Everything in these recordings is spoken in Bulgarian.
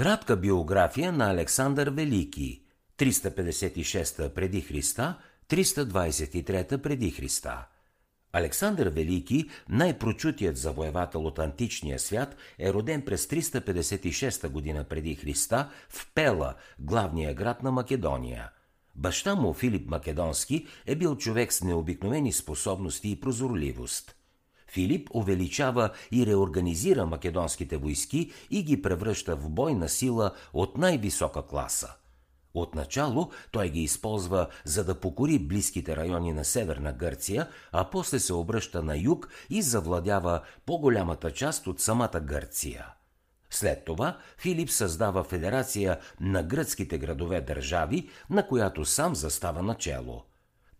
Кратка биография на Александър Велики 356 преди Христа, 323 преди Христа. Александър Велики, най-прочутият завоевател от античния свят, е роден през 356 година преди Христа в Пела, главния град на Македония. Баща му, Филип Македонски, е бил човек с необикновени способности и прозорливост – Филип увеличава и реорганизира македонските войски и ги превръща в бойна сила от най-висока класа. Отначало той ги използва за да покори близките райони на Северна Гърция, а после се обръща на юг и завладява по-голямата част от самата Гърция. След това Филип създава федерация на гръцките градове държави, на която сам застава начело –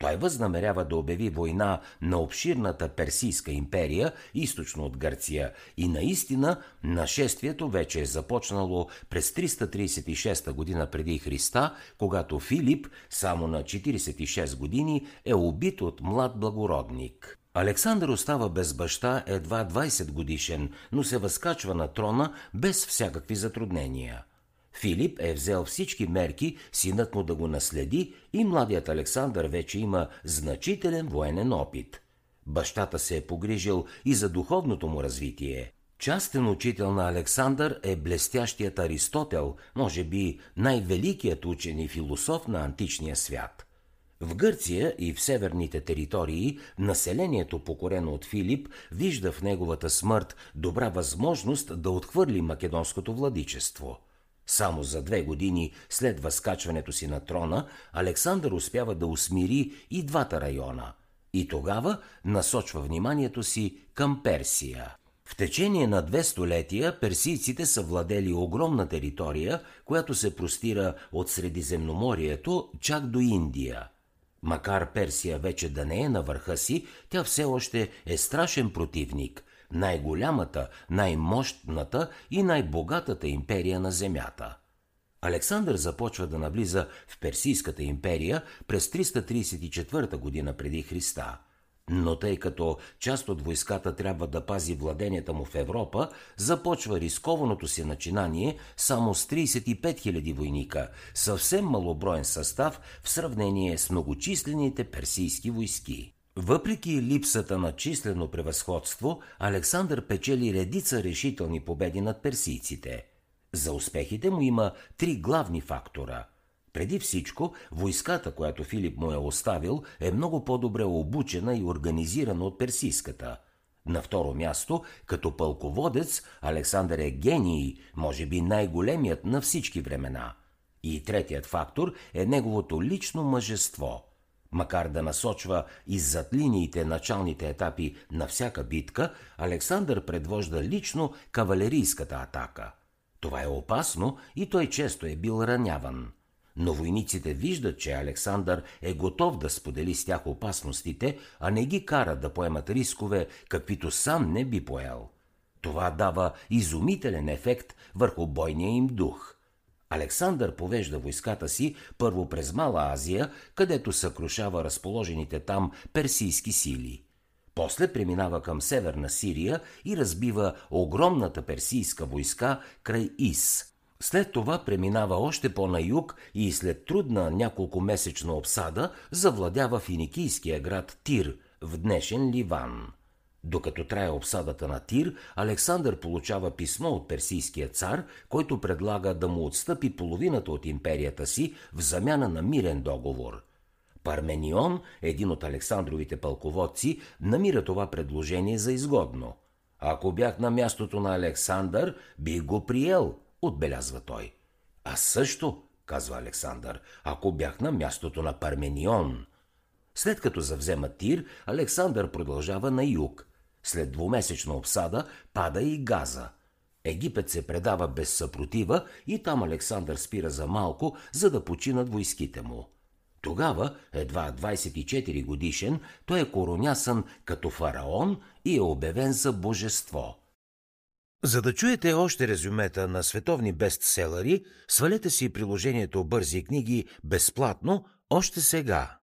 той възнамерява да обяви война на обширната Персийска империя, източно от Гърция, и наистина нашествието вече е започнало през 336 година преди Христа, когато Филип, само на 46 години, е убит от млад благородник. Александър остава без баща едва 20 годишен, но се възкачва на трона без всякакви затруднения – Филип е взел всички мерки синът му да го наследи и младият Александър вече има значителен военен опит. Бащата се е погрижил и за духовното му развитие. Частен учител на Александър е блестящият Аристотел, може би най-великият учен и философ на античния свят. В Гърция и в северните територии населението, покорено от Филип, вижда в неговата смърт добра възможност да отхвърли македонското владичество – само за две години след възкачването си на трона, Александър успява да усмири и двата района. И тогава насочва вниманието си към Персия. В течение на две столетия персийците са владели огромна територия, която се простира от Средиземноморието чак до Индия. Макар Персия вече да не е на върха си, тя все още е страшен противник – най-голямата, най-мощната и най-богатата империя на Земята. Александър започва да навлиза в Персийската империя през 334 година преди Христа. Но тъй като част от войската трябва да пази владенията му в Европа, започва рискованото си начинание само с 35 000 войника, съвсем малоброен състав в сравнение с многочислените персийски войски. Въпреки липсата на числено превъзходство, Александър печели редица решителни победи над персийците. За успехите му има три главни фактора. Преди всичко, войската, която Филип му е оставил, е много по-добре обучена и организирана от персийската. На второ място, като пълководец, Александър е гений, може би най-големият на всички времена. И третият фактор е неговото лично мъжество – Макар да насочва иззад линиите началните етапи на всяка битка, Александър предвожда лично кавалерийската атака. Това е опасно и той често е бил раняван. Но войниците виждат, че Александър е готов да сподели с тях опасностите, а не ги кара да поемат рискове, каквито сам не би поел. Това дава изумителен ефект върху бойния им дух – Александър повежда войската си първо през Мала Азия, където съкрушава разположените там персийски сили. После преминава към северна Сирия и разбива огромната персийска войска край Ис. След това преминава още по-на юг и след трудна няколко месечна обсада завладява финикийския град Тир в днешен Ливан. Докато трае обсадата на Тир, Александър получава писмо от персийския цар, който предлага да му отстъпи половината от империята си в замяна на мирен договор. Парменион, един от Александровите пълководци, намира това предложение за изгодно. Ако бях на мястото на Александър, би го приел, отбелязва той. А също, казва Александър, ако бях на мястото на Парменион. След като завзема Тир, Александър продължава на юг – след двумесечна обсада пада и Газа. Египет се предава без съпротива и там Александър спира за малко, за да починат войските му. Тогава, едва 24 годишен, той е коронясан като фараон и е обявен за божество. За да чуете още резюмета на световни бестселери, свалете си приложението Бързи книги безплатно още сега.